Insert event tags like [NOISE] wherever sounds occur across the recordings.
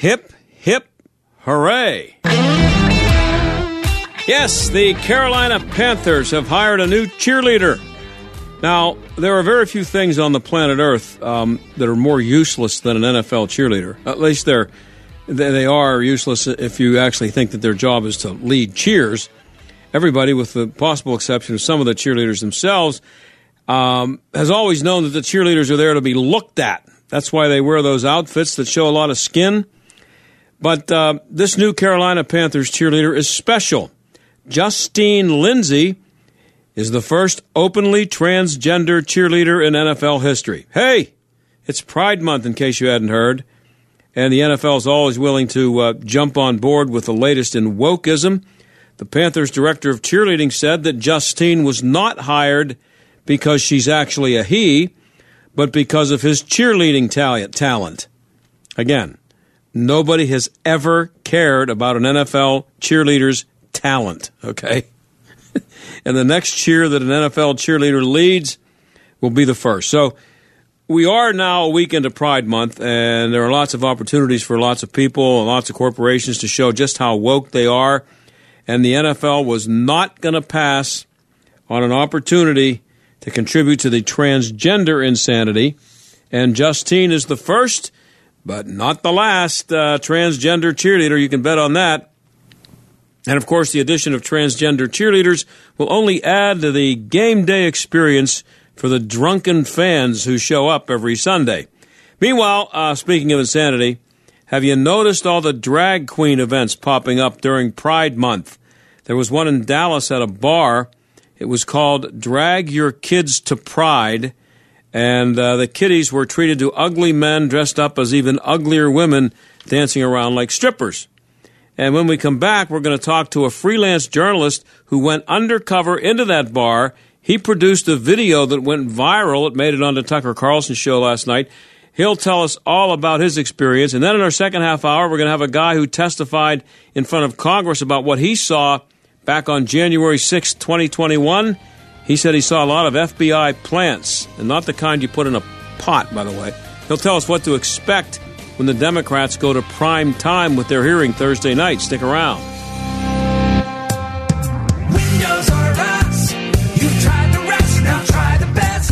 Hip, hip, hooray. Yes, the Carolina Panthers have hired a new cheerleader. Now, there are very few things on the planet Earth um, that are more useless than an NFL cheerleader. At least they're they are useless if you actually think that their job is to lead cheers. Everybody, with the possible exception of some of the cheerleaders themselves, um, has always known that the cheerleaders are there to be looked at. That's why they wear those outfits that show a lot of skin. But uh, this new Carolina Panthers cheerleader is special. Justine Lindsay is the first openly transgender cheerleader in NFL history. Hey, it's Pride Month, in case you hadn't heard. And the NFL is always willing to uh, jump on board with the latest in wokeism. The Panthers director of cheerleading said that Justine was not hired because she's actually a he, but because of his cheerleading talent. Again, nobody has ever cared about an NFL cheerleader's talent, okay? [LAUGHS] and the next cheer that an NFL cheerleader leads will be the first. So we are now a week into Pride Month, and there are lots of opportunities for lots of people and lots of corporations to show just how woke they are. And the NFL was not going to pass on an opportunity to contribute to the transgender insanity. And Justine is the first, but not the last, uh, transgender cheerleader. You can bet on that. And of course, the addition of transgender cheerleaders will only add to the game day experience for the drunken fans who show up every Sunday. Meanwhile, uh, speaking of insanity, have you noticed all the drag queen events popping up during Pride Month? There was one in Dallas at a bar. It was called Drag Your Kids to Pride, and uh, the kiddies were treated to ugly men dressed up as even uglier women dancing around like strippers. And when we come back, we're going to talk to a freelance journalist who went undercover into that bar he produced a video that went viral. It made it on the Tucker Carlson show last night. He'll tell us all about his experience. And then in our second half hour, we're going to have a guy who testified in front of Congress about what he saw back on January 6, 2021. He said he saw a lot of FBI plants, and not the kind you put in a pot, by the way. He'll tell us what to expect when the Democrats go to prime time with their hearing Thursday night. Stick around.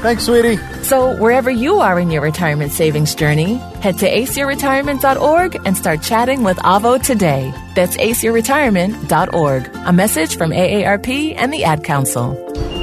Thanks, sweetie. So, wherever you are in your retirement savings journey, head to aceyourretirement.org and start chatting with Avo today. That's aceyourretirement.org. A message from AARP and the Ad Council.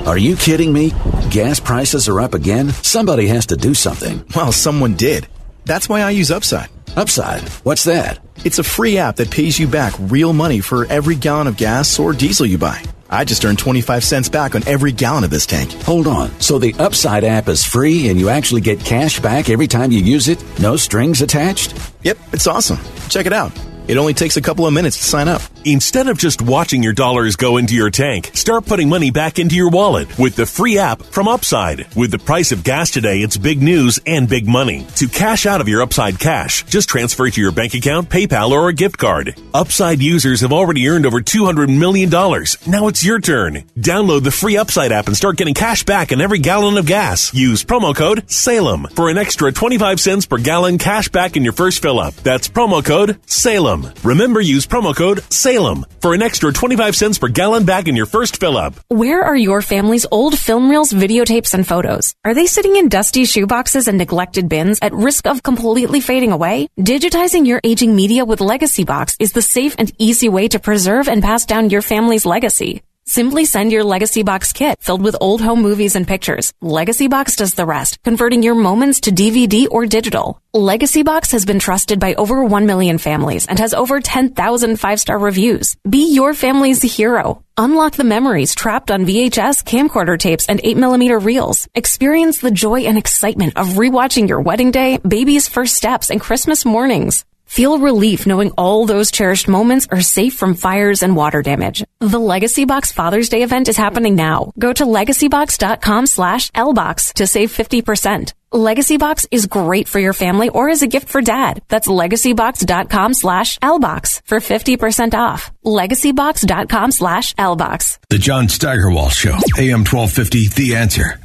Are you kidding me? Gas prices are up again? Somebody has to do something. Well, someone did. That's why I use Upside. Upside? What's that? It's a free app that pays you back real money for every gallon of gas or diesel you buy. I just earned 25 cents back on every gallon of this tank. Hold on. So the Upside app is free and you actually get cash back every time you use it? No strings attached? Yep, it's awesome. Check it out. It only takes a couple of minutes to sign up. Instead of just watching your dollars go into your tank, start putting money back into your wallet with the free app from Upside. With the price of gas today, it's big news and big money. To cash out of your Upside cash, just transfer it to your bank account, PayPal, or a gift card. Upside users have already earned over $200 million. Now it's your turn. Download the free Upside app and start getting cash back on every gallon of gas. Use promo code SALEM for an extra 25 cents per gallon cash back in your first fill up. That's promo code SALEM. Remember, use promo code SALEM for an extra 25 cents per gallon back in your first fill up. Where are your family's old film reels, videotapes, and photos? Are they sitting in dusty shoeboxes and neglected bins at risk of completely fading away? Digitizing your aging media with Legacy Box is the safe and easy way to preserve and pass down your family's legacy. Simply send your Legacy Box kit filled with old home movies and pictures. Legacy Box does the rest, converting your moments to DVD or digital. Legacy Box has been trusted by over 1 million families and has over 10,000 five-star reviews. Be your family's hero. Unlock the memories trapped on VHS, camcorder tapes, and 8mm reels. Experience the joy and excitement of rewatching your wedding day, baby's first steps, and Christmas mornings. Feel relief knowing all those cherished moments are safe from fires and water damage. The Legacy Box Father's Day event is happening now. Go to legacybox.com slash lbox to save 50%. Legacy Box is great for your family or as a gift for dad. That's legacybox.com slash lbox for 50% off. legacybox.com slash lbox. The John Steigerwald Show, AM 1250, The Answer.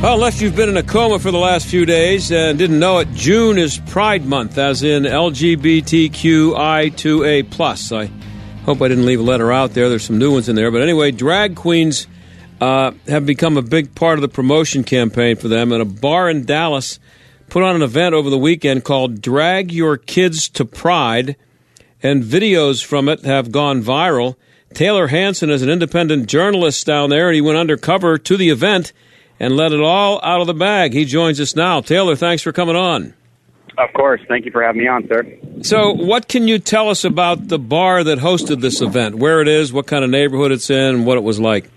Well, unless you've been in a coma for the last few days and didn't know it, June is Pride Month, as in LGBTQI2A plus. I hope I didn't leave a letter out there. There's some new ones in there, but anyway, drag queens uh, have become a big part of the promotion campaign for them. And a bar in Dallas put on an event over the weekend called "Drag Your Kids to Pride," and videos from it have gone viral. Tayler Hansen is an independent journalist down there, and he went undercover to the event and let it all out of the bag. He joins us now. Tayler, thanks for coming on. Of course. Thank you for having me on, sir. So, what can you tell us about the bar that hosted this event? Where it is, what kind of neighborhood it's in, what it was like?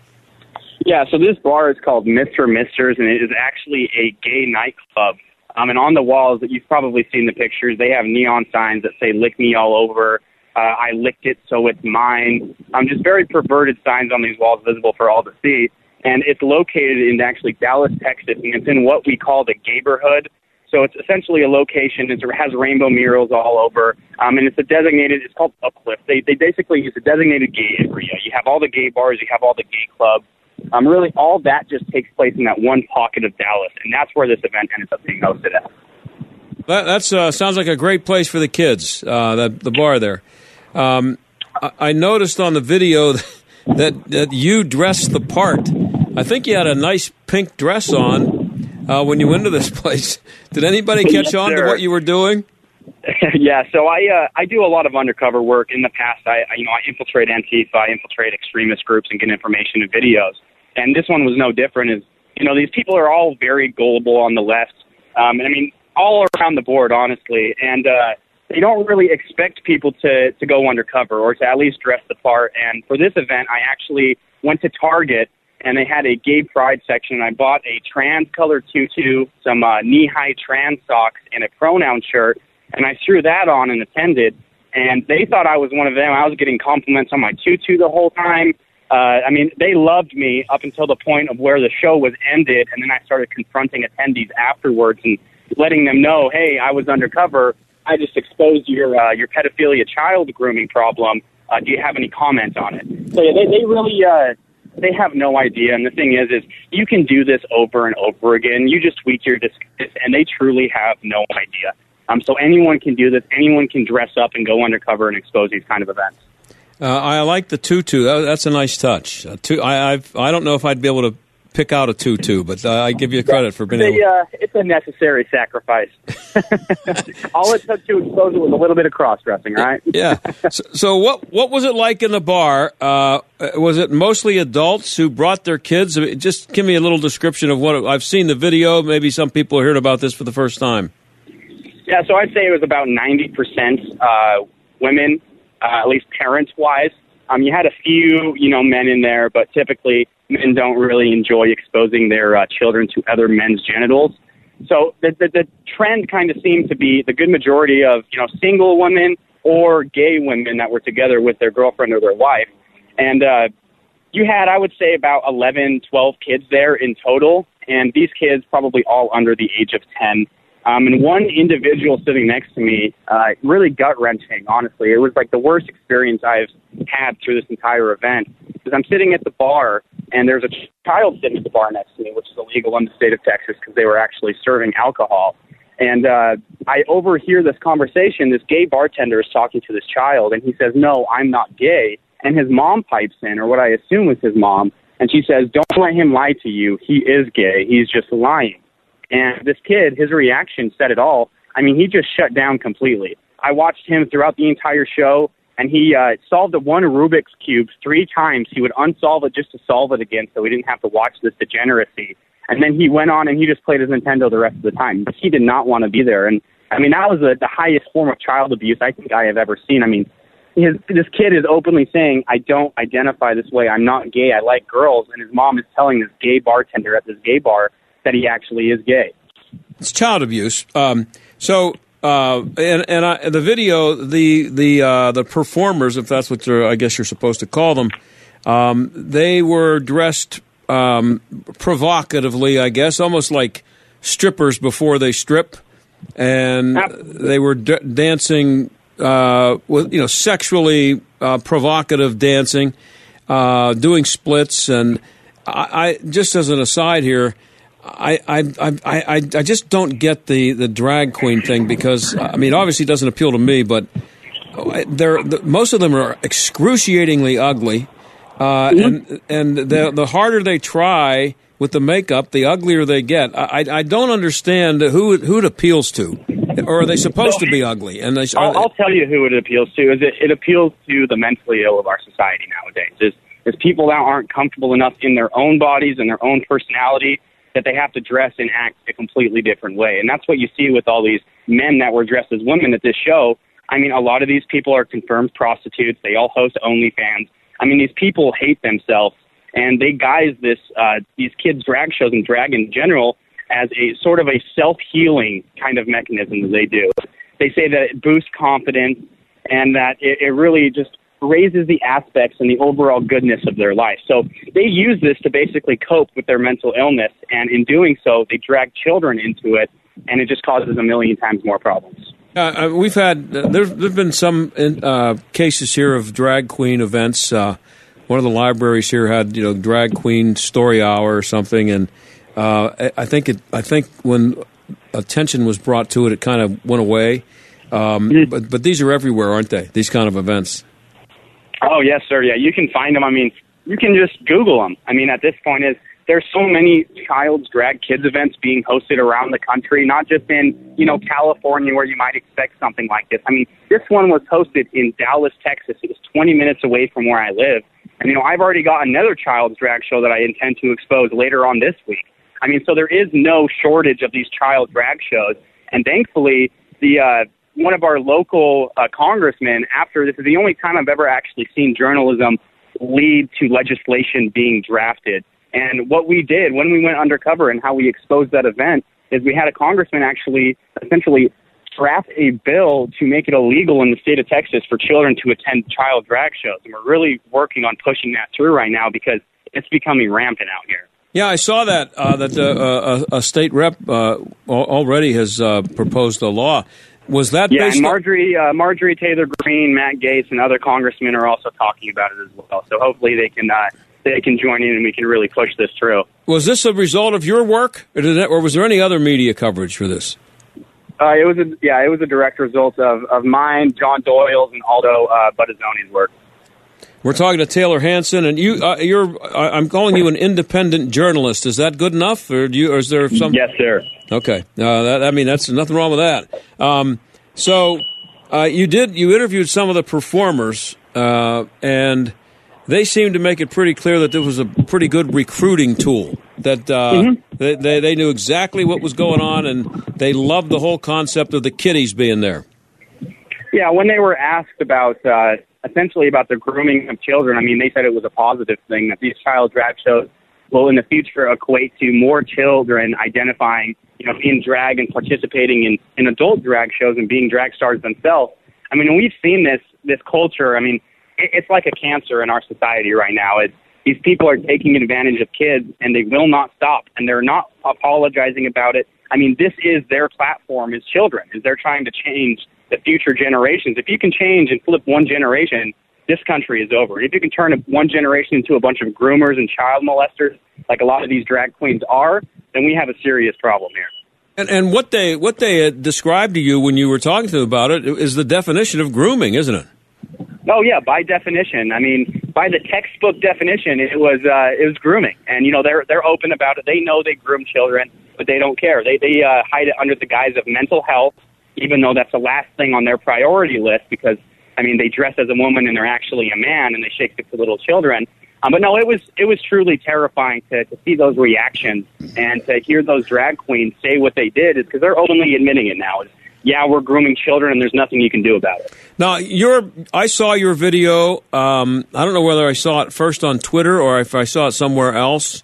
Yeah, so this bar is called Mr. Misters, and it is actually a gay nightclub. Um, and on the walls, that you've probably seen the pictures, they have neon signs that say "Lick me all over." Uh, I licked it, so it's mine. Um, just very perverted signs on these walls, visible for all to see and it's located in actually Dallas, Texas, and it's in what we call the neighborhood. So it's essentially a location. It has rainbow murals all over, um, and it's a designated. It's called Uplift. They they basically use a designated gay area. You have all the gay bars, you have all the gay clubs. Um, really, all that just takes place in that one pocket of Dallas, and that's where this event ends up being hosted at. That that's, uh, sounds like a great place for the kids. Uh, that the bar there. Um, I, I noticed on the video [LAUGHS] that that you dressed the part. I think you had a nice pink dress on uh, when you went to this [LAUGHS] place. Did anybody catch Yes, on to what you were doing? [LAUGHS] yeah, so I uh, I do a lot of undercover work. In the past, I I- you know I infiltrate Antifa, I infiltrate extremist groups, and get information and videos. And this one was no different. Is you know these people are all very gullible on the left. Um, and I mean all around the board, honestly. And uh, they don't really expect people to to go undercover or to at least dress the part. And for this event, I actually went to Target and they had a gay pride section. And I bought a trans colored tutu, some uh, knee high trans socks, and a pronoun shirt. And I threw that on and attended. And they thought I was one of them. I was getting compliments on my tutu the whole time. Uh, I mean, they loved me up until the point of where the show was ended, and then I started confronting attendees afterwards and letting them know, "Hey, I was undercover. I just exposed your uh, your pedophilia child grooming problem. Uh, do you have any comment on it?" So yeah, they they really uh, they have no idea. And the thing is, is you can do this over and over again. You just tweak your disc, and they truly have no idea. Um, so anyone can do this. Anyone can dress up and go undercover and expose these kind of events. Uh, I like the tutu. That, that's a nice touch. Uh, tu- I I've, I don't know if I'd be able to pick out a tutu, but uh, I give you credit for being They, able. uh, it's a necessary sacrifice. [LAUGHS] All it took to expose it was a little bit of cross dressing, right? [LAUGHS] yeah. So, so what what was it like in the bar? Uh, was it mostly adults who brought their kids? I mean, Just give me a little description of what I've seen the video. Maybe some people are hearing about this for the first time. Yeah, so I'd say it was about 90% uh, women, uh, at least parents wise. Um, you had a few, you know, men in there, but typically men don't really enjoy exposing their uh, children to other men's genitals. So the, the, the trend kind of seemed to be the good majority of, you know, single women or gay women that were together with their girlfriend or their wife. And uh, you had, I would say, about 11, 12 kids there in total. And these kids probably all under the age of 10. Um, and one individual sitting next to me, uh, really gut wrenching, honestly. It was like the worst experience I've had through this entire event. Because I'm sitting at the bar, and there's a child sitting at the bar next to me, which is illegal in the state of Texas because they were actually serving alcohol. And uh, I overhear this conversation. This gay bartender is talking to this child, and he says, No, I'm not gay. And his mom pipes in, or what I assume was his mom, and she says, Don't let him lie to you. He is gay. He's just lying. And this kid, his reaction said it all. I mean, he just shut down completely. I watched him throughout the entire show, and he uh, solved the one Rubik's Cube three times. He would unsolve it just to solve it again so he didn't have to watch this degeneracy. And then he went on and he just played his Nintendo the rest of the time. He did not want to be there. And I mean, that was the, the highest form of child abuse I think I have ever seen. I mean, his, this kid is openly saying, I don't identify this way. I'm not gay. I like girls. And his mom is telling this gay bartender at this gay bar that he actually is gay. It's child abuse. Um, so, uh, and and I, the video, the the uh, the performers, if that's what you're, I guess you're supposed to call them, um, they were dressed um, provocatively, I guess, almost like strippers before they strip, and they were d- dancing uh, with you know sexually uh, provocative dancing, uh, doing splits, and I, I just as an aside here. I, I, I, I, I just don't get the, the drag queen thing because I mean obviously it doesn't appeal to me, but they're the, most of them are excruciatingly ugly, uh, and and the the harder they try with the makeup, the uglier they get. I, I don't understand who who it appeals to, or are they supposed to be ugly? And they, I'll, I'll tell you who it appeals to. Is it, it appeals to the mentally ill of our society nowadays. Is is people that aren't comfortable enough in their own bodies and their own personality that they have to dress and act a completely different way. And that's what you see with all these men that were dressed as women at this show. I mean, a lot of these people are confirmed prostitutes. They all host OnlyFans. I mean, these people hate themselves, and they guise this uh, these kids' drag shows and drag in general as a sort of a self healing kind of mechanism that they do. They say that it boosts confidence and that it, it really just raises the aspects and the overall goodness of their life. So they use this to basically cope with their mental illness, and in doing so, they drag children into it, and it just causes a million times more problems. Uh, uh, we've had uh, there's there've been some uh, cases here of drag queen events. Uh, one of the libraries here had you know drag queen story hour or something, and uh, I, I think it. I think when attention was brought to it, it kind of went away. Um, but but these are everywhere, aren't they? These kind of events. Oh yes, sir. Yeah, you can find them. I mean, you can just Google them. I mean, at this point, is there's so many child's drag kids events being hosted around the country, not just in you know California where you might expect something like this. I mean, this one was hosted in Dallas, Texas. It was 20 minutes away from where I live, and you know I've already got another child's drag show that I intend to expose later on this week. I mean, so there is no shortage of these child drag shows, and thankfully the uh, one of our local uh, congressmen, after this is the only time I've ever actually seen journalism lead to legislation being drafted. And what we did when we went undercover and how we exposed that event is we had a congressman actually essentially draft a bill to make it illegal in the state of Texas for children to attend child drag shows. And we're really working on pushing that through right now because it's becoming rampant out here. Yeah, I saw that uh, that uh, a, a state rep uh, already has uh, proposed a law. Was that yeah? And Marjorie uh, Marjorie Taylor Greene, Matt Gaetz, and other congressmen are also talking about it as well. So hopefully they can uh, they can join in and we can really push this through. was this a result of your work, or, that, or was there any other media coverage for this? Uh, it was a yeah, it was a direct result of, of mine, John Doyle's, and Aldo uh, Buttazzoni's work. We're talking to Tayler Hansen, and you. Uh, you're. Uh, I'm calling you an independent journalist. Is that good enough, or do you? Or is there some? Yes, sir. Okay. Uh, that, I mean, that's nothing wrong with that. Um, so, uh, you did. You interviewed some of the performers, uh, and they seemed to make it pretty clear that this was a pretty good recruiting tool. That uh, Mm-hmm. they, they they knew exactly what was going on, and they loved the whole concept of the kiddies being there. Yeah, when they were asked about uh, essentially about the grooming of children, I mean, they said it was a positive thing that these child drag shows will in the future equate to more children identifying, you know, in drag and participating in, in adult drag shows and being drag stars themselves. I mean, we've seen this this culture. I mean, it, it's like a cancer in our society right now. It's these people are taking advantage of kids and they will not stop and they're not apologizing about it. I mean, this is their platform as children, is they're trying to change the future generations. If you can change and flip one generation, this country is over. If you can turn one generation into a bunch of groomers and child molesters, like a lot of these drag queens are, then we have a serious problem here. And, and what they what they uh, described to you when you were talking to them about it is the definition of grooming, isn't it? Oh yeah, by definition. I mean, by the textbook definition, it was uh, it was grooming, and you know they're they're open about it. They know they groom children, but they don't care. They they uh, hide it under the guise of mental health, even though that's the last thing on their priority list. Because I mean, they dress as a woman and they're actually a man, and they shake it to little children. Um, but no, it was it was truly terrifying to, to see those reactions and to hear those drag queens say what they did. Is because they're openly admitting it now. Is yeah, we're grooming children, and there's nothing you can do about it. Now, your I saw your video. Um, I don't know whether I saw it first on Twitter or if I saw it somewhere else.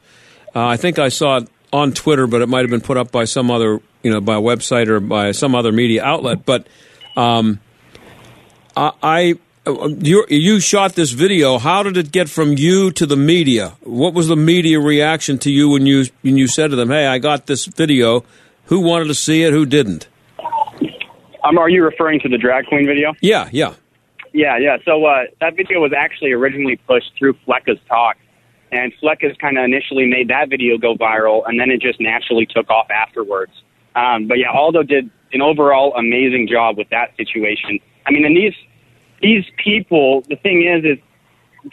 Uh, I think I saw it on Twitter, but it might have been put up by some other, you know, by a website or by some other media outlet. But um, I, I you, you shot this video. How did it get from you to the media? What was the media reaction to you when you when you said to them, "Hey, I got this video. Who wanted to see it? Who didn't?" Um, are you referring to the drag queen video? Yeah, yeah. Yeah, yeah. So uh, that video was actually originally pushed through Fleccas talk, and Fleccas kind of initially made that video go viral, and then it just naturally took off afterwards. Um, but yeah, Aldo did an overall amazing job with that situation. I mean, and these these people, the thing is, is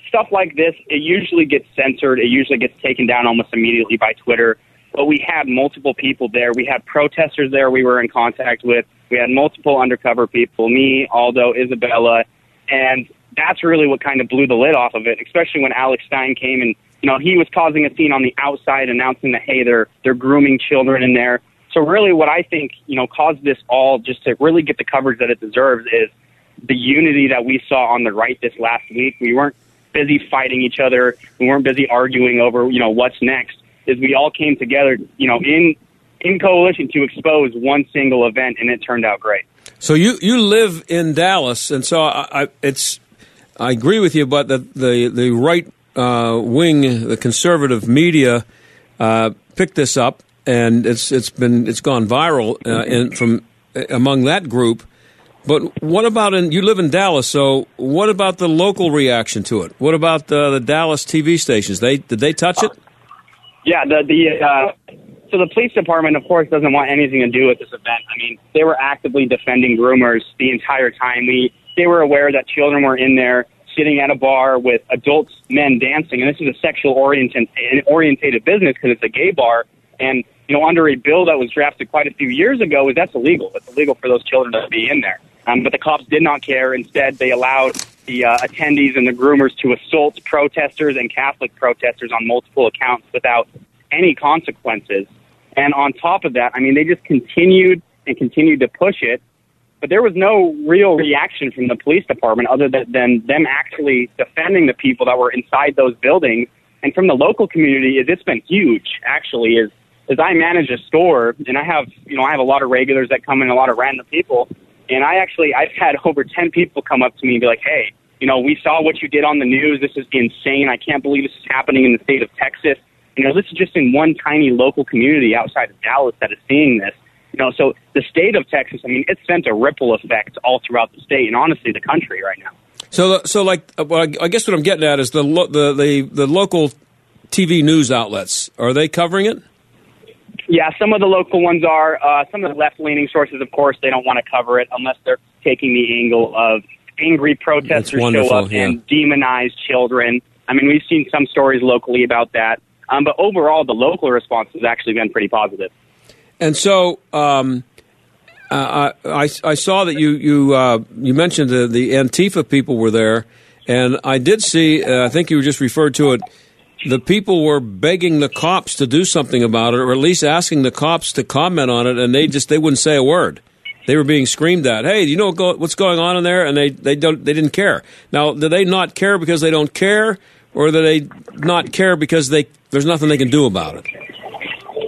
stuff like this. It usually gets censored. It usually gets taken down almost immediately by Twitter. But we had multiple people there. We had protesters there. We were in contact with. We had multiple undercover people. Me, Aldo, Isabella, and that's really what kind of blew the lid off of it. Especially when Alex Stein came and you know he was causing a scene on the outside, announcing that hey, they're they're grooming children in there. So really, what I think you know caused this all just to really get the coverage that it deserves is the unity that we saw on the right this last week. We weren't busy fighting each other. We weren't busy arguing over you know what's next. Is we all came together, you know, in in coalition to expose one single event, and it turned out great. So you, you live in Dallas, and so I, I it's I agree with you, but the the the right uh, wing, the conservative media, uh, picked this up, and it's it's been it's gone viral uh, from among that group. But what about in you live in Dallas? So what about the local reaction to it? What about the, the Dallas TV stations? They did they touch it? Yeah, the the uh, so the police department, of course, doesn't want anything to do with this event. I mean, they were actively defending groomers the entire time. We they were aware that children were in there sitting at a bar with adult men dancing, and this is a sexual oriented orientated business because it's a gay bar. And you know, under a bill that was drafted quite a few years ago, is that's illegal. It's illegal for those children to be in there. Um, but the cops did not care. Instead, they allowed the uh, attendees and the groomers to assault protesters and Catholic protesters on multiple accounts without any consequences. And on top of that, I mean, they just continued and continued to push it. But there was no real reaction from the police department other than, them actually defending the people that were inside those buildings. And from the local community, it's been huge, actually, is is I manage a store and I have, you know, I have a lot of regulars that come in, a lot of random people. And I actually, I've had [LAUGHS] over 10 people come up to me and be like, hey, you know, we saw what you did on the news. This is insane. I can't believe this is happening in the state of Texas. You know, this is just in one tiny local community outside of Dallas that is seeing this. You know, so the state of Texas, I mean, it's sent a ripple effect all throughout the state and honestly the country right now. So, so like, uh, well, I guess what I'm getting at is the lo- the the, the local TV news outlets are they covering it? Yeah, some of the local ones are. Uh, some of the left leaning sources, of course, they don't want to cover it unless they're taking the angle of angry protesters show up yeah. and demonize children. I mean, we've seen some stories locally about that. Um, but overall, the local response has actually been pretty positive. And so um, uh, I, I saw that you you uh, you mentioned the, the Antifa people were there, and I did see. Uh, I think you just referred to it. The people were begging the cops to do something about it, or at least asking the cops to comment on it, and they just they wouldn't say a word. They were being screamed at. Hey, do you know what's going on in there? And they they don't they didn't care. Now, do they not care because they don't care, or do they not care because they there's nothing they can do about it?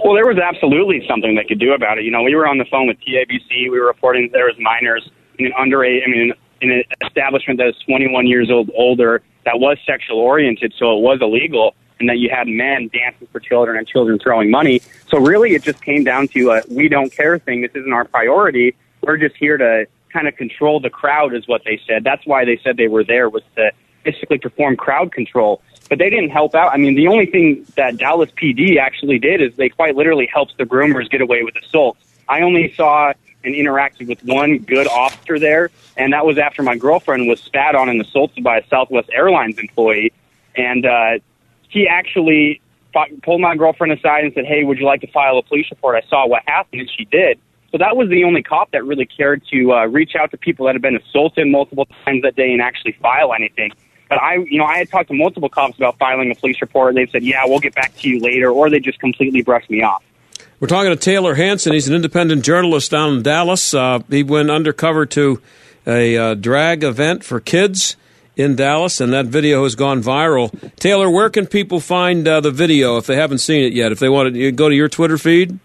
Well, there was absolutely something they could do about it. You know, we were on the phone with TABC. We were reporting there was minors in an underage, I mean, in an establishment that was 21 years old older that was sexual oriented, so it was illegal, and that you had men dancing for children and children throwing money. So really, it just came down to a we don't care thing. This isn't our priority. We're just here to kind of control the crowd, is what they said. That's why they said they were there was to basically perform crowd control. But they didn't help out. I mean, the only thing that Dallas PD actually did is they quite literally helped the groomers get away with assaults. I only saw and interacted with one good officer there, and that was after my girlfriend was spat on and assaulted by a Southwest Airlines employee. And uh, he actually fought, pulled my girlfriend aside and said, "Hey, would you like to file a police report?" I saw what happened, and she did. So that was the only cop that really cared to uh, reach out to people that had been assaulted multiple times that day and actually file anything. But I, you know, I had talked to multiple cops about filing a police report. and They said, "Yeah, we'll get back to you later," or they just completely brushed me off. We're talking to Tayler Hansen. He's an independent journalist down in Dallas. Uh, he went undercover to a uh, drag event for kids in Dallas, and that video has gone viral. Tayler, where can people find uh, the video if they haven't seen it yet? If they want to you go to your Twitter feed?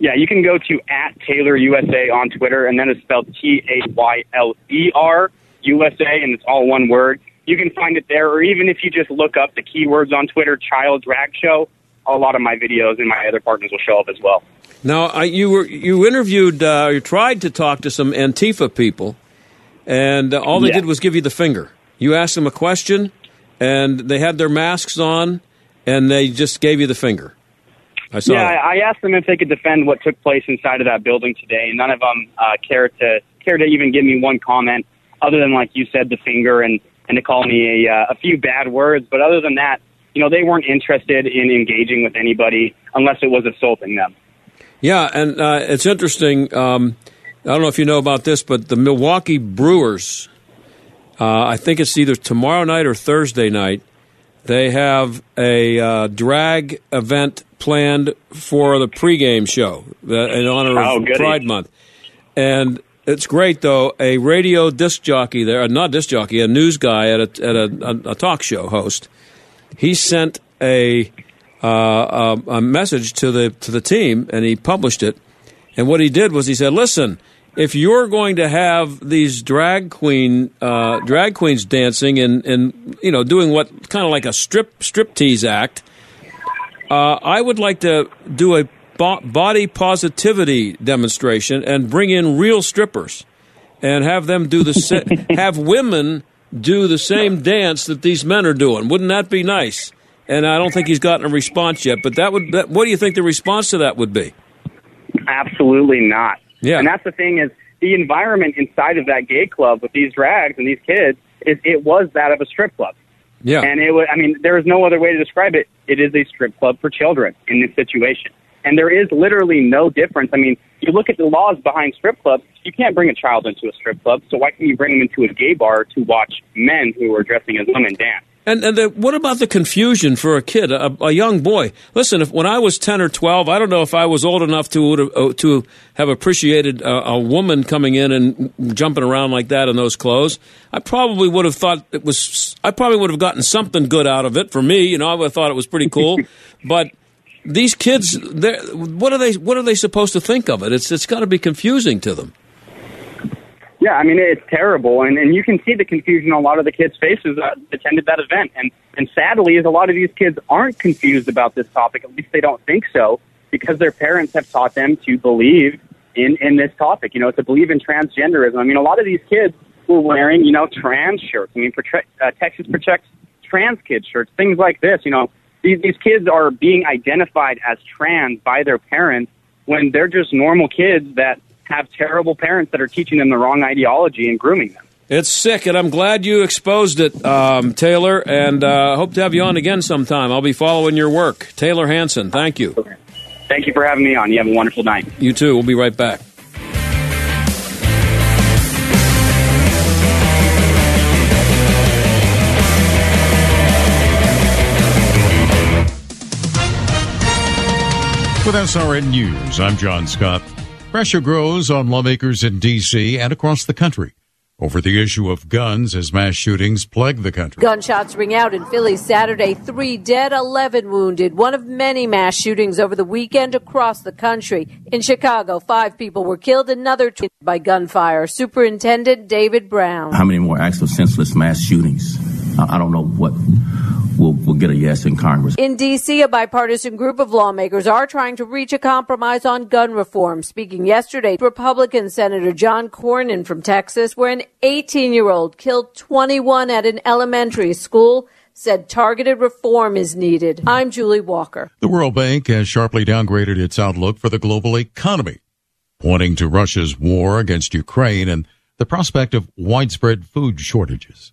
Yeah, you can go to at Tayler USA on Twitter, and then it's spelled T A Y L E R USA, and it's all one word. You can find it there, or even if you just look up the keywords on Twitter, child drag show, a lot of my videos and my other partners will show up as well. Now, I, you were you interviewed, uh, you tried to talk to some Antifa people, and uh, all they Yeah. did was give you the finger. You asked them a question, and they had their masks on, and they just gave you the finger. I saw yeah, that. I asked them if they could defend what took place inside of that building today, and none of them uh, cared to care to even give me one comment, other than like you said, the finger and and to call me a uh, a few bad words. But other than that, you know, they weren't interested in engaging with anybody unless it was assaulting them. Yeah, and uh, it's interesting. Um, I don't know if you know about this, but the Milwaukee Brewers, uh, I think it's either tomorrow night or Thursday night, they have a uh, drag event planned for the pregame show uh, in honor Oh, of goody. Pride Month. And it's great, though. A radio disc jockey there, uh, not disc jockey, a news guy at a, at a, a, talk show host, he sent a uh, a, a message to the to the team, and he published it. And what he did was he said, "Listen, if you're going to have these drag queen uh, drag queens dancing and and you know doing what kind of like a strip strip tease act, uh, I would like to do a bo- body positivity demonstration and bring in real strippers and have them do the sa- [LAUGHS] have women do the same dance that these men are doing. Wouldn't that be nice? And I don't think he's gotten a response yet. But that would. That, what do you think the response to that would be? Absolutely not. Yeah. And that's the thing is the environment inside of that gay club with these drags and these kids is it was that of a strip club. Yeah. And it was, I mean, there is no other way to describe it. It is a strip club for children in this situation. And there is literally no difference. I mean, you look at the laws behind strip clubs, you can't bring a child into a strip club, so why can't you bring them into a gay bar to watch men who are dressing as women dance? And, and the, what about the confusion for a kid, a, a young boy? Listen, if when I was ten or twelve, I don't know if I was old enough to uh, to have appreciated a, a woman coming in and jumping around like that in those clothes. I probably would have thought it was. I probably would have gotten something good out of it for me. You know, I would have thought it was pretty cool. [LAUGHS] but these kids, what are they? What are they supposed to think of it? It's it's got to be confusing to them. Yeah, I mean it's terrible, and and you can see the confusion on a lot of the kids' faces that attended that event, and and sadly, is a lot of these kids aren't confused about this topic. At least they don't think so, because their parents have taught them to believe in in this topic. You know, to believe in transgenderism. I mean, a lot of these kids were wearing you know trans shirts. I mean, protect, uh, Texas protects trans kids shirts, things like this. You know, these these kids are being identified as trans by their parents when they're just normal kids that have terrible parents that are teaching them the wrong ideology and grooming them. It's sick, and I'm glad you exposed it, um, Tayler, and uh, hope to have you on again sometime. I'll be following your work. Tayler Hansen, thank you. Thank you for having me on. You have a wonderful night. You too. We'll be right back. With SRN News, I'm John Scott. Pressure grows on lawmakers in D.C. and across the country over the issue of guns as mass shootings plague the country. Gunshots ring out in Philly Saturday. Three dead, 11 wounded. One of many mass shootings over the weekend across the country. In Chicago, five people were killed, another two by gunfire. Superintendent David Brown. How many more acts of senseless mass shootings? I I don't know what will will get a yes in Congress. In D.C., a bipartisan group of lawmakers are trying to reach a compromise on gun reform. Speaking yesterday, Republican Senator John Cornyn from Texas, where an 18 year old killed 21 at an elementary school, said targeted reform is needed. I'm Julie Walker. The World Bank has sharply downgraded its outlook for the global economy, pointing to Russia's war against Ukraine and the prospect of widespread food shortages.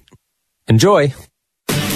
Enjoy.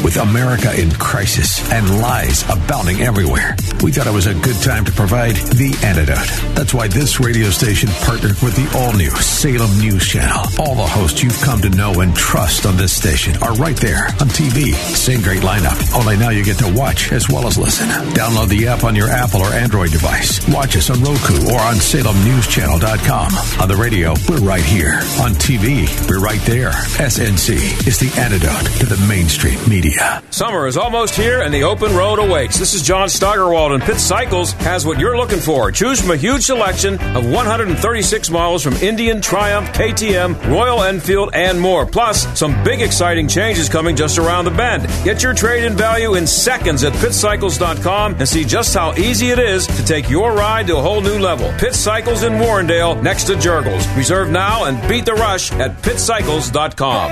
With America in crisis and lies abounding everywhere, we thought it was a good time to provide the antidote. That's why this radio station partnered with the all new Salem News Channel. All the hosts you've come to know and trust on this station are right there on TV. Same great lineup, only now you get to watch as well as listen. Download the app on your Apple or Android device. Watch us on Roku or on SalemNewsChannel.com. On the radio, we're right here. On TV, we're right there. SNC is the antidote to the mainstream media. Summer is almost here and the open road awaits. This is John Steigerwald and Pitt Cycles has what you're looking for. Choose from a huge selection of 136 models from Indian, Triumph, KTM, Royal Enfield, and more. Plus, some big exciting changes coming just around the bend. Get your trade-in value in seconds at pitcycles.com and see just how easy it is to take your ride to a whole new level. Pitt Cycles in Warrendale next to Jurgles. Reserve now and beat the rush at pitcycles.com.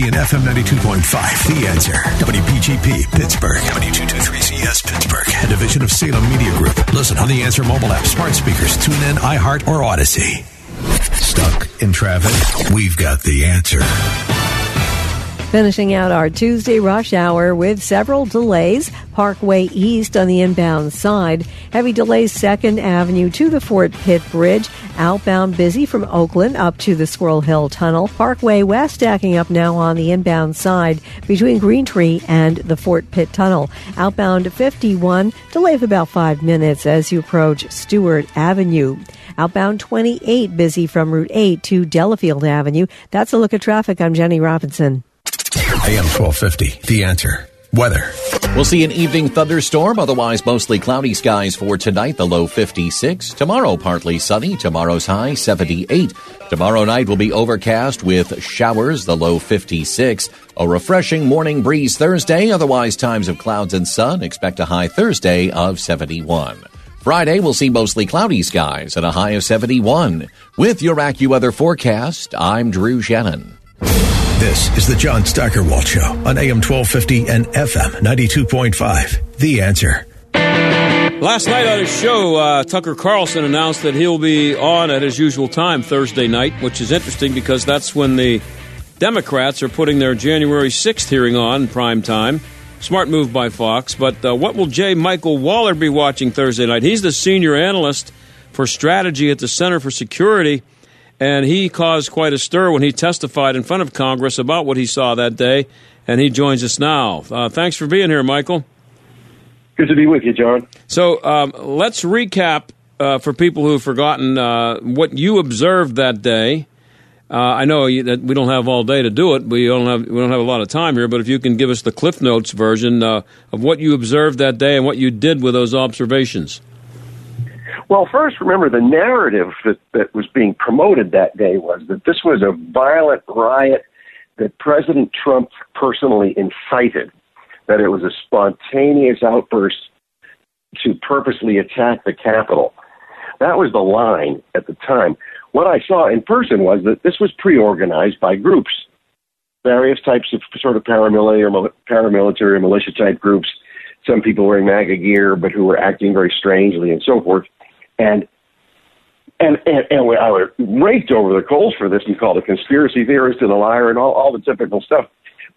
and FM 92.5. The answer. WPGP Pittsburgh. W223CS Pittsburgh. A division of Salem Media Group. Listen on the Answer mobile app, smart speakers, tune in, iHeart, or Odyssey. Stuck in traffic? We've got the answer. Finishing out our Tuesday rush hour with several delays. Parkway East on the inbound side. Heavy delays 2nd Avenue to the Fort Pitt Bridge. Outbound busy from Oakland up to the Squirrel Hill Tunnel. Parkway West stacking up now on the inbound side between Green Tree and the Fort Pitt Tunnel. Outbound 51, delay of about five minutes as you approach Stewart Avenue. Outbound 28 busy from Route 8 to Delafield Avenue. That's a look at traffic. I'm Jenny Robinson. AM 1250, The Answer. Weather. We'll see an evening thunderstorm, otherwise mostly cloudy skies for tonight, the low 56. Tomorrow, partly sunny. Tomorrow's high, 78. Tomorrow night will be overcast with showers, the low 56. A refreshing morning breeze Thursday, otherwise times of clouds and sun. Expect a high Thursday of 71. Friday, we'll see mostly cloudy skies and a high of 71. With your AccuWeather forecast, I'm Drew Shannon. This is the John Steigerwald Show on AM 1250 and FM 92.5. The Answer. Last night on his show, uh, Tucker Carlson announced that he'll be on at his usual time Thursday night, which is interesting because that's when the Democrats are putting their January 6th hearing on prime time. Smart move by Fox. But uh, what will J. Michael Waller be watching Thursday night? He's the senior analyst for strategy at the Center for Security, and he caused quite a stir when he testified in front of Congress about what he saw that day. And he joins us now. Uh, thanks for being here, Michael. Good to be with you, John. So um, let's recap uh, for people who have forgotten uh, what you observed that day. Uh, I know you, that we don't have all day to do it. We don't have we don't have a lot of time here. But if you can give us the Cliff Notes version uh, of what you observed that day and what you did with those observations. Well, first, remember the narrative that, that was being promoted that day was that this was a violent riot that President Trump personally incited, that it was a spontaneous outburst to purposely attack the Capitol. That was the line at the time. What I saw in person was that this was pre organized by groups, various types of sort of paramilitary, paramilitary militia type groups, some people wearing MAGA gear, but who were acting very strangely and so forth. And and, and, and I was raked over the coals for this and called a conspiracy theorist and a liar and all, all the typical stuff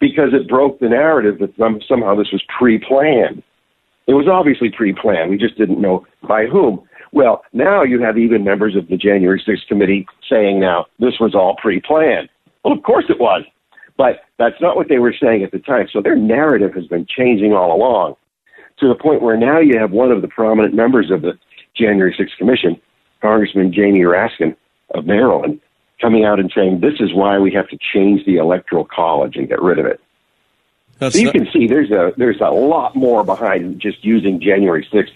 because it broke the narrative that some, somehow this was pre planned. It was obviously pre planned. We just didn't know by whom. Well, now you have even members of the January 6th committee saying now this was all pre planned. Well, of course it was. But that's not what they were saying at the time. So their narrative has been changing all along to the point where now you have one of the prominent members of the January 6th Commission, Congressman Jamie Raskin of Maryland, coming out and saying this is why we have to change the electoral college and get rid of it. That's so you not- can see there's a there's a lot more behind just using January 6th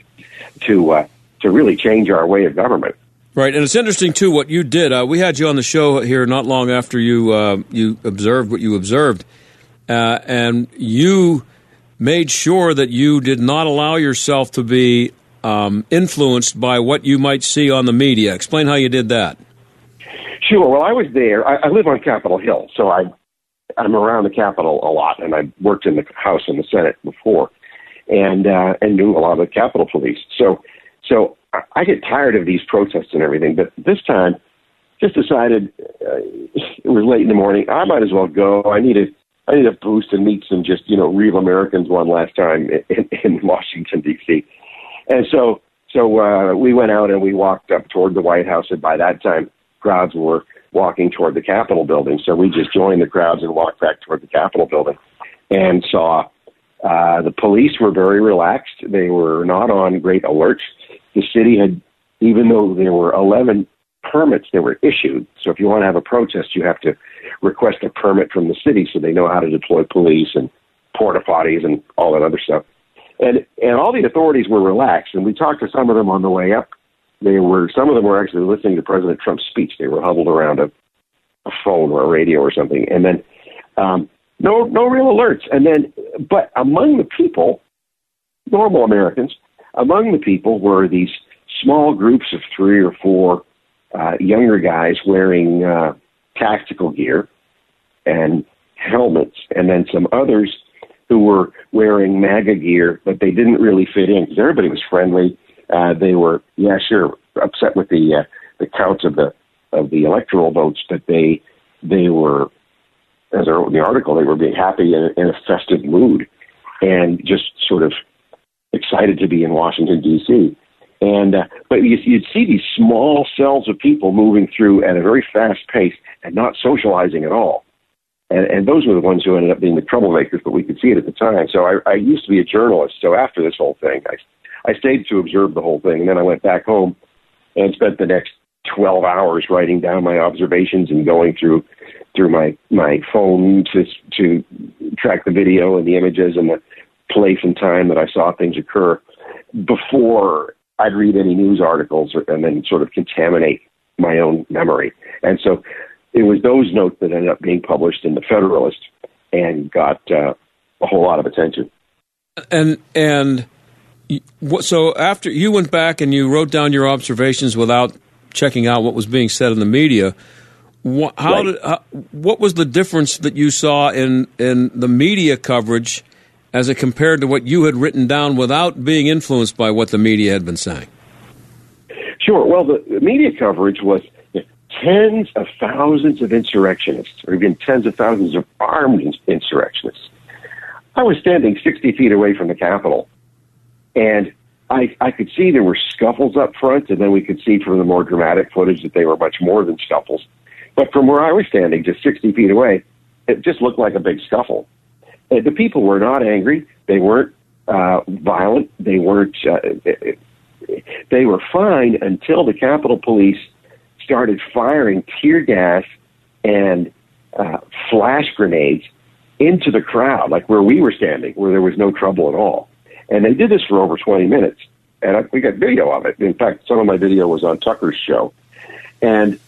to uh, to really change our way of government. Right, and it's interesting too what you did. Uh, we had you on the show here not long after you uh, you observed what you observed, uh, and you made sure that you did not allow yourself to be um, influenced by what you might see on the media. Explain how you did that. Sure. Well, I was there. I, I live on Capitol Hill, so I I'm around the Capitol a lot, and I worked in the House and the Senate before, and uh, and knew a lot of the Capitol Police. So so I, get tired of these protests and everything, but this time just decided uh, it was late in the morning. I might as well go. I need a I need a boost and meet some just you know real Americans one last time in, in Washington D.C. And so so uh, we went out and we walked up toward the White House, and by that time crowds were walking toward the Capitol building. So we just joined the crowds and walked back toward the Capitol building and saw uh, the police were very relaxed. They were not on great alert. The city had, even though there were 11 permits that were issued, so if you want to have a protest, you have to request a permit from the city so they know how to deploy police and porta potties and all that other stuff. And and all the authorities were relaxed, and we talked to some of them on the way up they were some of them were actually listening to President Trump's speech. They were huddled around a, a phone or a radio or something, and then um, no no real alerts. And then, but among the people, normal Americans, among the people were these small groups of three or four uh, younger guys wearing uh, tactical gear and helmets, and then some others who were wearing MAGA gear, but they didn't really fit in because everybody was friendly. Uh, they were, yeah, sure, upset with the uh, the counts of the of the electoral votes, but they they were as I wrote in the article, they were being happy in, in a festive mood and just sort of excited to be in Washington D.C. And uh, but you, you'd see these small cells of people moving through at a very fast pace and not socializing at all. And, and those were the ones who ended up being the troublemakers, but we could see it at the time. So I, I used to be a journalist. So after this whole thing, I, I stayed to observe the whole thing, and then I went back home and spent the next 12 hours writing down my observations and going through through my my phone to to track the video and the images and the place and time that I saw things occur before I'd read any news articles or, and then sort of contaminate my own memory. And so it was those notes that ended up being published in the Federalist and got uh, a whole lot of attention. And and so after you went back and you wrote down your observations without checking out what was being said in the media. What, how Right. did how, what was the difference that you saw in in the media coverage as it compared to what you had written down without being influenced by what the media had been saying? Sure. Well, the, the media coverage was tens of thousands of insurrectionists, or even tens of thousands of armed insurrectionists. I was standing 60 feet away from the Capitol, and I, I could see there were scuffles up front, and then we could see from the more dramatic footage that they were much more than scuffles. But from where I was standing, just 60 feet away, it just looked like a big scuffle. Uh, The people were not angry. They weren't uh, violent. They weren't. Uh, they were fine until the Capitol Police started firing tear gas and uh, flash grenades into the crowd, like where we were standing, where there was no trouble at all. And they did this for over 20 minutes. And I, we got video of it. In fact, some of my video was on Tucker's show. And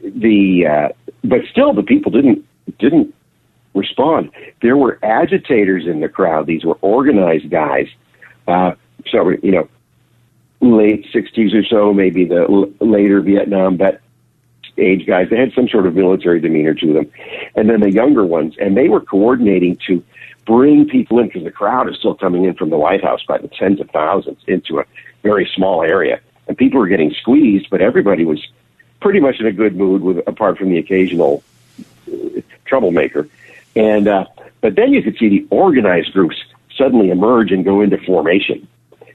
the, uh, but still, the people didn't didn't respond. There were agitators in the crowd. These were organized guys. Uh, so you know, late 60s or so, maybe the l- later Vietnam vet age guys. They had some sort of military demeanor to them. And then the younger ones, and they were coordinating to bring people in because the crowd is still coming in from the White House by the tens of thousands into a very small area. And people were getting squeezed, but everybody was pretty much in a good mood with apart from the occasional uh, troublemaker. And uh, but then you could see the organized groups suddenly emerge and go into formation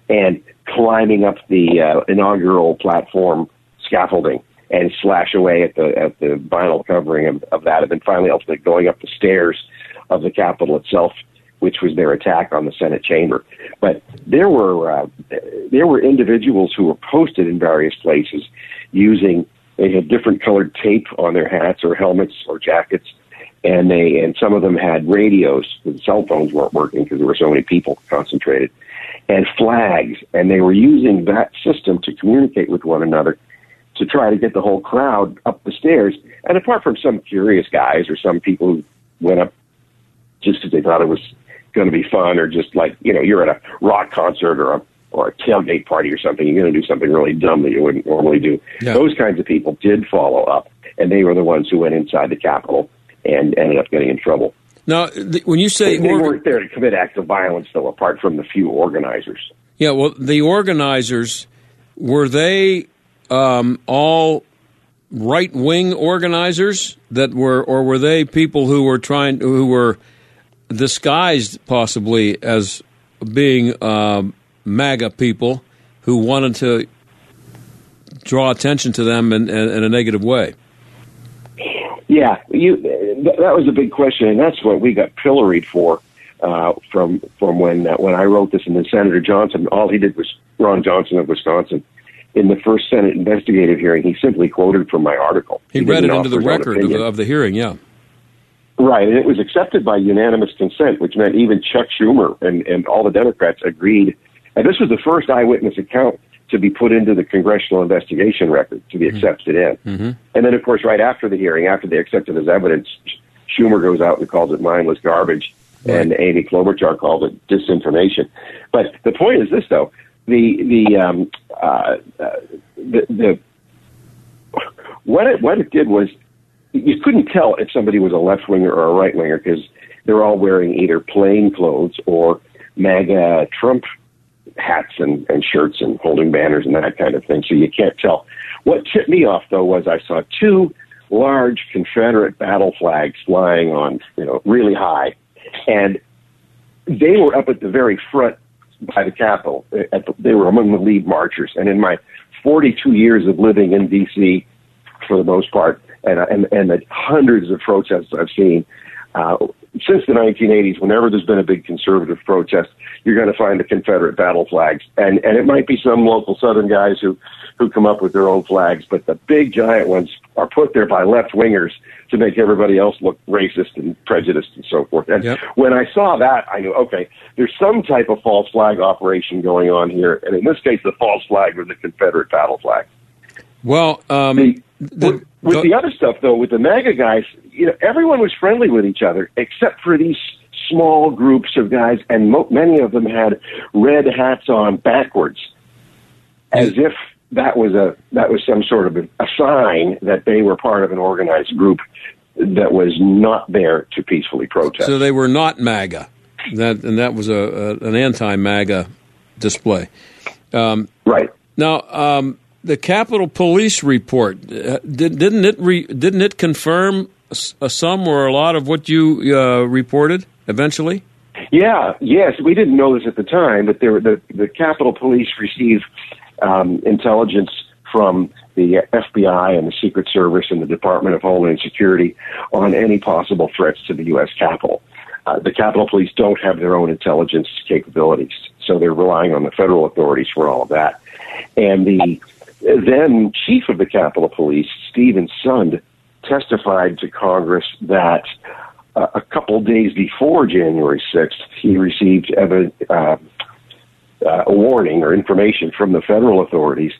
and climbing up the uh, inaugural platform scaffolding and slash away at the at the vinyl covering of, of that, and then finally ultimately going up the stairs of the Capitol itself, which was their attack on the Senate chamber. But there were uh, there were individuals who were posted in various places using they had different colored tape on their hats or helmets or jackets, and they and some of them had radios. The cell phones weren't working because there were so many people concentrated, and flags, and they were using that system to communicate with one another to try to get the whole crowd up the stairs. And apart from some curious guys or some people who went up just because they thought it was going to be fun, or just like you know you're at a rock concert or a or a tailgate party or something, you're going to do something really dumb that you wouldn't normally do. Yeah. Those kinds of people did follow up, and they were the ones who went inside the Capitol and ended up getting in trouble. Now, th- when you say They, they weren't there to commit acts of violence, though, apart from the few organizers. Yeah, well, the organizers were they um, all right wing organizers that were, or were they people who were trying, who were disguised possibly as being um, MAGA people who wanted to draw attention to them in, in, in a negative way? Yeah, you. Th- that was a big question, and that's what we got pilloried for uh, from from when uh, when I wrote this. And then Senator Johnson, all he did was Ron Johnson of Wisconsin. In the first Senate investigative hearing, he simply quoted from my article. He, read it into the record of the, of the hearing, yeah. Right, and it was accepted by unanimous consent, which meant even Chuck Schumer and, and all the Democrats agreed. And this was the first eyewitness account to be put into the congressional investigation record to be accepted in. Mm-hmm. And then, of course, right after the hearing, after they accepted as evidence, Schumer goes out and calls it mindless garbage, and Amy Klobuchar called it disinformation. But the point is this, though: the the um, uh, uh, the, the what it what it did was you couldn't tell if somebody was a left winger or a right winger because they're all wearing either plain clothes or MAGA Trump hats and, and shirts and holding banners and that kind of thing. So you can't tell. What tipped me off though was I saw two large Confederate battle flags flying on, you know, really high. And they were up at the very front by the Capitol. They were among the lead marchers. And in my 42 years of living in D.C., for the most part, and and and the hundreds of protests I've seen uh, since the 1980s, whenever there's been a big conservative protest, you're going to find the Confederate battle flags, and and it might be some local Southern guys who who come up with their own flags, but the big giant ones are put there by left wingers to make everybody else look racist and prejudiced and so forth. And Yep. when I saw that, I knew okay, there's some type of false flag operation going on here, and in this case, the false flag was the Confederate battle flag. Well, um, with, with the other stuff, though, with the MAGA guys, you know, everyone was friendly with each other except for these small groups of guys, and mo- many of them had red hats on backwards, as if that was a that was some sort of a, a sign that they were part of an organized group that was not there to peacefully protest. So they were not MAGA. That and that was a, a an anti-MAGA display. Um, right now, um, the Capitol Police report uh, did, didn't it re, didn't it confirm s- uh, some or a lot of what you uh, reported eventually? Yeah, yes, we didn't know this at the time, but there, the the Capitol Police received um, intelligence from the FBI and the Secret Service and the Department of Homeland Security on any possible threats to the U.S. Capitol. Uh, the Capitol Police don't have their own intelligence capabilities, so they're relying on the federal authorities for all of that. And the then chief of the Capitol Police, Steven Sund, testified to Congress that uh, a couple days before January 6th, he received uh, uh, a warning or information from the federal authorities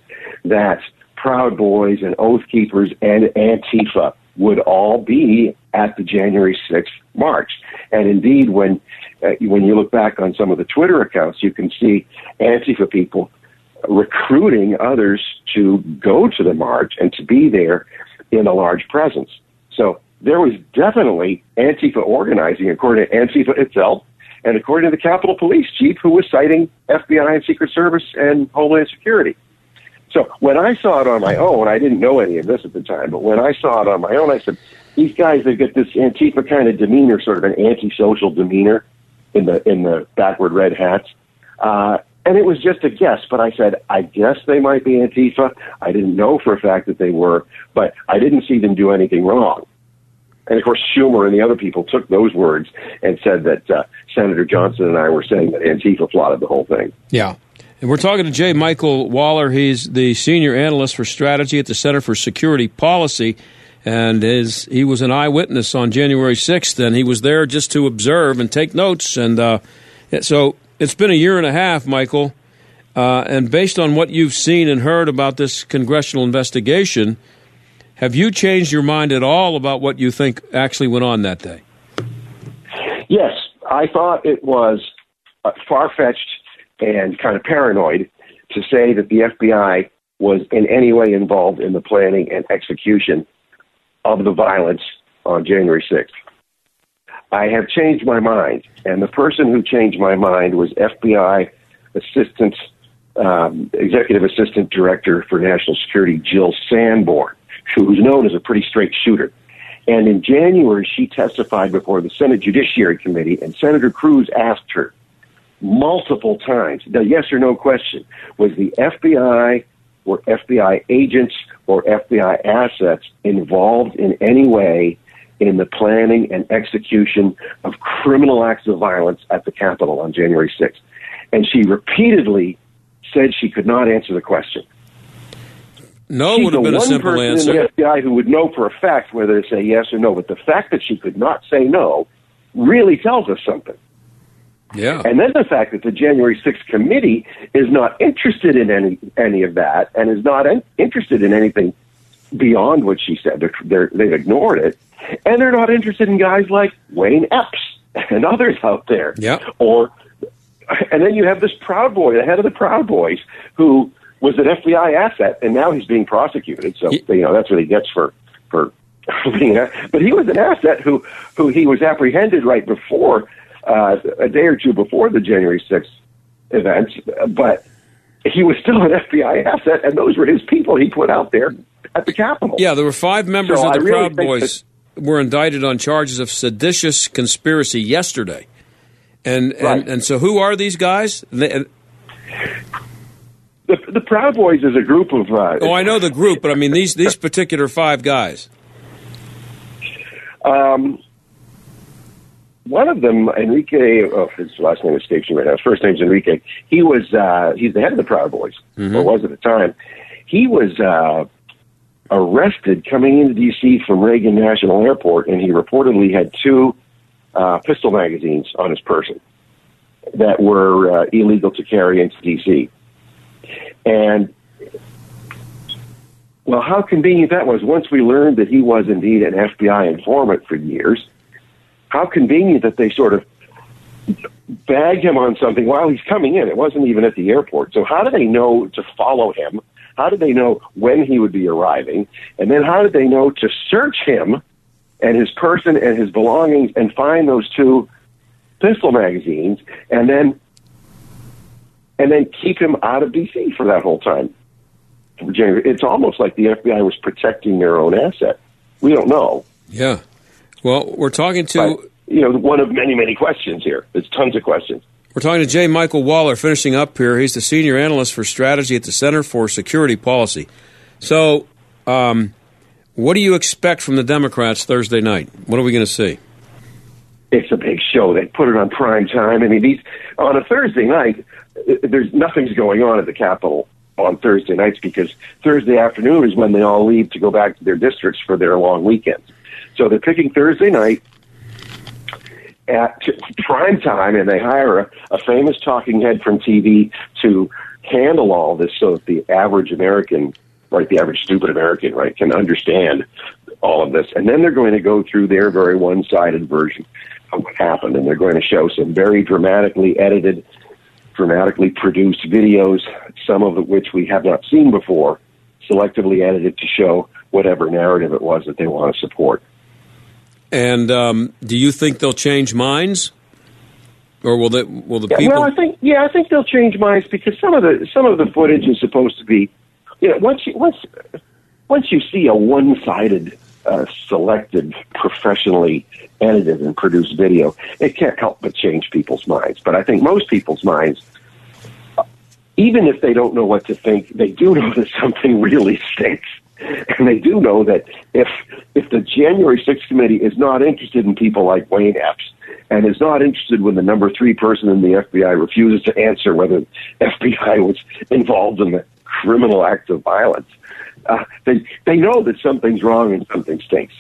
that Proud Boys and Oath Keepers and Antifa would all be at the January 6th march. And indeed, when uh, when you look back on some of the Twitter accounts, you can see Antifa people recruiting others to go to the march and to be there in a large presence. So there was definitely Antifa organizing, according to Antifa itself, and according to the Capitol Police chief, who was citing FBI and Secret Service and Homeland Security. So when I saw it on my own, I didn't know any of this at the time, but when I saw it on my own, I said, these guys, they've got this Antifa kind of demeanor, sort of an antisocial demeanor in the, in the backward red hats. Uh, and it was just a guess, but I said, I guess they might be Antifa. I didn't know for a fact that they were, but I didn't see them do anything wrong. And of course, Schumer and the other people took those words and said that uh, Senator Johnson and I were saying that Antifa plotted the whole thing. Yeah. And we're talking to J. Michael Waller. He's the senior analyst for strategy at the Center for Security Policy. And his, he was an eyewitness on January 6th, and he was there just to observe and take notes. And uh, so it's been a year and a half, Michael. Uh, and based on what you've seen and heard about this congressional investigation, have you changed your mind at all about what you think actually went on that day? Yes, I thought it was uh, far fetched and kind of paranoid to say that the FBI was in any way involved in the planning and execution of the violence on January 6th. I have changed my mind, and the person who changed my mind was FBI Assistant um, Executive Assistant Director for National Security Jill Sanborn, who's known as a pretty straight shooter. And in January, she testified before the Senate Judiciary Committee, and Senator Cruz asked her multiple times the yes or no question was the FBI or FBI agents or FBI assets involved in any way in the planning and execution of criminal acts of violence at the Capitol on January 6th. And she repeatedly said she could not answer the question. No She's would have been a one simple person answer. in the FBI who would know for a fact whether to say yes or no. But the fact that she could not say no really tells us something. Yeah. And then the fact that the January 6th committee is not interested in any any of that and is not in, interested in anything beyond what she said. They're, they're, they've ignored it, and they're not interested in guys like Wayne Epps and others out there. Yeah. Or, and then you have this Proud Boy, the head of the Proud Boys, who was an FBI asset, and now he's being prosecuted. So you know that's what he gets for for [LAUGHS] being. A, but he was an asset who who he was apprehended right before uh, a day or two before the January 6th events, but he was still an FBI asset, and those were his people he put out there at the Capitol. Yeah, there were five members So of the really Proud Boys were indicted on charges of seditious conspiracy yesterday. And and, and so who are these guys? They- The, the Proud Boys is a group of. Uh, oh, I know the group, but I mean these these particular five guys. Um, one of them, Enrique, oh, his last name escapes me right now. His first name's Enrique. He was uh, he's the head of the Proud Boys, or was at the time. He was uh, arrested coming into D.C. from Reagan National Airport, and he reportedly had two uh, pistol magazines on his person that were uh, illegal to carry into D.C. And well, how convenient that was. Once we learned that he was indeed an FBI informant for years, how convenient that they sort of bagged him on something while he's coming in. It wasn't even at the airport. So how do they know to follow him? How did they know when he would be arriving? And then how did they know to search him and his person and his belongings and find those two pistol magazines and then and then keep him out of DC for that whole time? It's almost like the FBI was protecting their own asset. We don't know. Yeah. Well, we're talking to But, you know, one of many, many questions here. There's tons of questions. We're talking to J. Michael Waller, finishing up here. He's the senior analyst for strategy at the Center for Security Policy. So, um, what do you expect from the Democrats Thursday night? What are we going to see? It's a big show. They put it on prime time. I mean, these on a Thursday night, uh, there's nothing's going on at the Capitol on Thursday nights because Thursday afternoon is when they all leave to go back to their districts for their long weekends. So they're picking Thursday night at prime time, and they hire a, a famous talking head from TV to handle all this, so that the average American, right, the average stupid American, right, can understand all of this. And then they're going to go through their very one-sided version of what happened, and they're going to show some very dramatically edited, dramatically produced videos, some of which we have not seen before, selectively edited to show whatever narrative it was that they want to support. And um, do you think they'll change minds, or will they? Will the Yeah, people? well, I think yeah, I think they'll change minds because some of the some of the footage is supposed to be, you know, once you once once you see a one-sided, uh, selected, professionally edited and produced video, it can't help but change people's minds. But I think most people's minds, even if they don't know what to think, they do [LAUGHS] know that something really stinks. And they do know that if if the January 6th committee is not interested in people like Wayne Epps and is not interested when the number three person in the FBI refuses to answer whether FBI was involved in the criminal act of violence, uh, they they know that something's wrong and something stinks.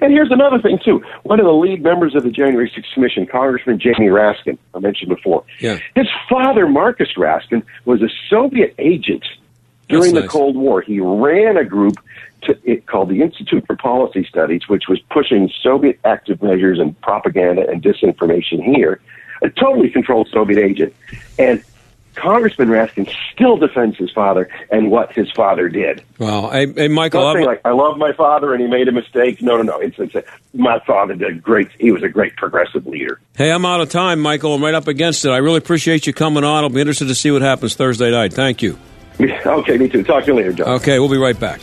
And here's another thing too. One of the lead members of the January 6th Commission, Congressman Jamie Raskin, I mentioned before. Yeah. His father, Marcus Raskin, was a Soviet agent during That's the. Cold War. He ran a group to, it, called the Institute for Policy Studies, which was pushing Soviet active measures and propaganda and disinformation here. A totally controlled Soviet agent. And Congressman Raskin still defends his father and what his father did. Wow. Hey, hey Michael, I'm- like I love my father and he made a mistake. No, no, no. It's, it's a, my father did great. He was a great progressive leader. hey, I'm out of time, Michael. I'm right up against it. I really appreciate you coming on. I'll be interested to see what happens Thursday night. Thank you. [LAUGHS] okay, me too. Talk to you later, John. Okay, we'll be right back.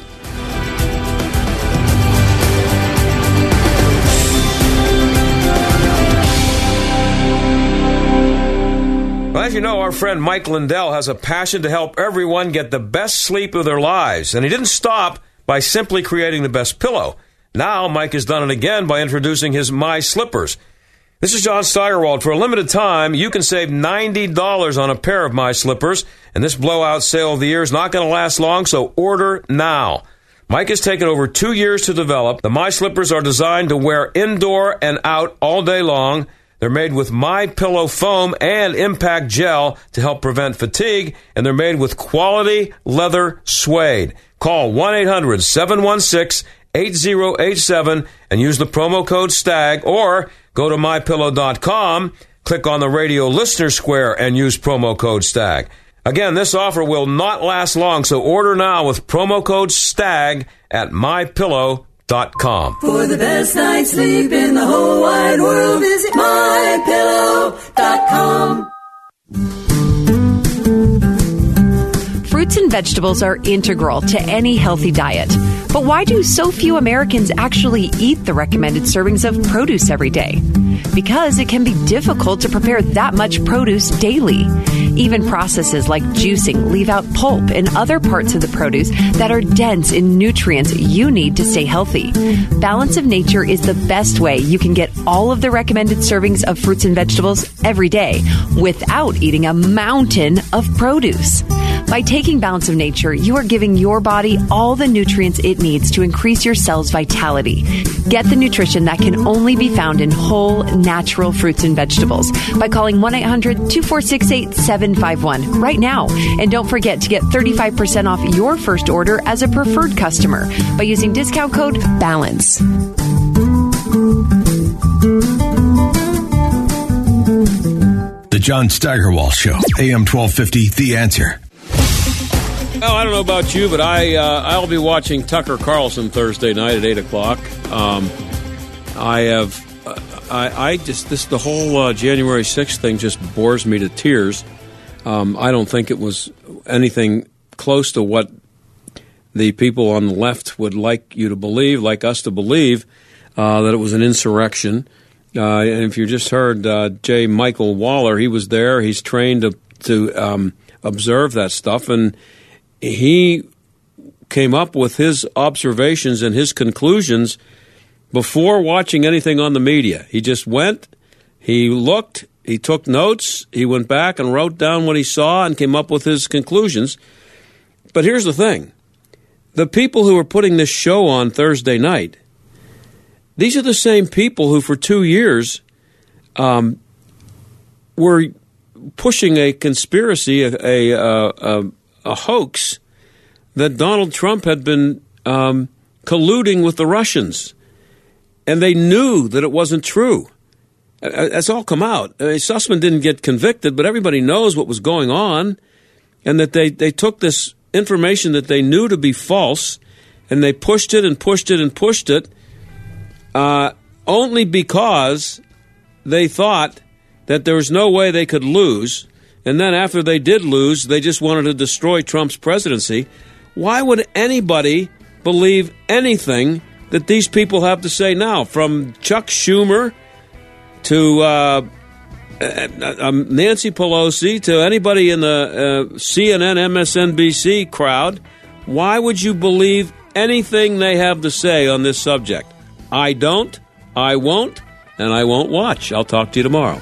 Well, as you know, our friend Mike Lindell has a passion to help everyone get the best sleep of their lives. And he didn't stop by simply creating the best pillow. Now, Mike has done it again by introducing his My Slippers. This is John Steigerwald. For a limited time, you can save $90 on a pair of My Slippers. And this blowout sale of the year is not going to last long, so order now. Mike has taken over two years to develop. The My Slippers are designed to wear indoor and out all day long. They're made with My Pillow foam and impact gel to help prevent fatigue, and they're made with quality leather suede. Call 1-800-716-8087 and use the promo code STAG or go to mypillow.com, click on the radio listener square and use promo code STAG. Again, this offer will not last long, so order now with promo code STAG at mypillow.com. For the best night's sleep in the whole wide world, visit mypillow.com. vegetables are integral to any healthy diet. But why do so few Americans actually eat the recommended servings of produce every day? Because it can be difficult to prepare that much produce daily. Even processes like juicing leave out pulp and other parts of the produce that are dense in nutrients you need to stay healthy. Balance of Nature is the best way you can get all of the recommended servings of fruits and vegetables every day without eating a mountain of produce. By taking Balance of Nature, you are giving your body all the nutrients it needs to increase your cells' vitality. Get the nutrition that can only be found in whole, natural fruits and vegetables by calling 1 800 246 8751 right now. And don't forget to get 35% off your first order as a preferred customer by using discount code BALANCE. The John Steigerwald Show, AM 1250, The Answer. Oh, I don't know about you, but I uh, I'll be watching Tucker Carlson Thursday night at eight o'clock. Um, I have uh, I, I just this the whole uh, January sixth thing just bores me to tears. Um, I don't think it was anything close to what the people on the left would like you to believe, like us to believe, uh, that it was an insurrection. Uh, and if you just heard uh, J. Michael Waller, he was there. He's trained to to um, observe that stuff, and he came up with his observations and his conclusions before watching anything on the media. He just went, he looked, he took notes, he went back and wrote down what he saw and came up with his conclusions. But here's the thing the people who are putting this show on Thursday night, these are the same people who, for two years, um, were pushing a conspiracy, a, a, a, a hoax that Donald Trump had been um, colluding with the Russians, and they knew that it wasn't true. That's all come out. I mean, Sussman didn't get convicted, but everybody knows what was going on, and that they, they took this information that they knew to be false, and they pushed it and pushed it and pushed it, uh, only because they thought that there was no way they could lose. And then after they did lose, they just wanted to destroy Trump's presidency. Why would anybody believe anything that these people have to say now? From Chuck Schumer to uh, uh, Nancy Pelosi to anybody in the uh, CNN, MSNBC crowd, why would you believe anything they have to say on this subject? I don't, I won't, and I won't watch. I'll talk to you tomorrow.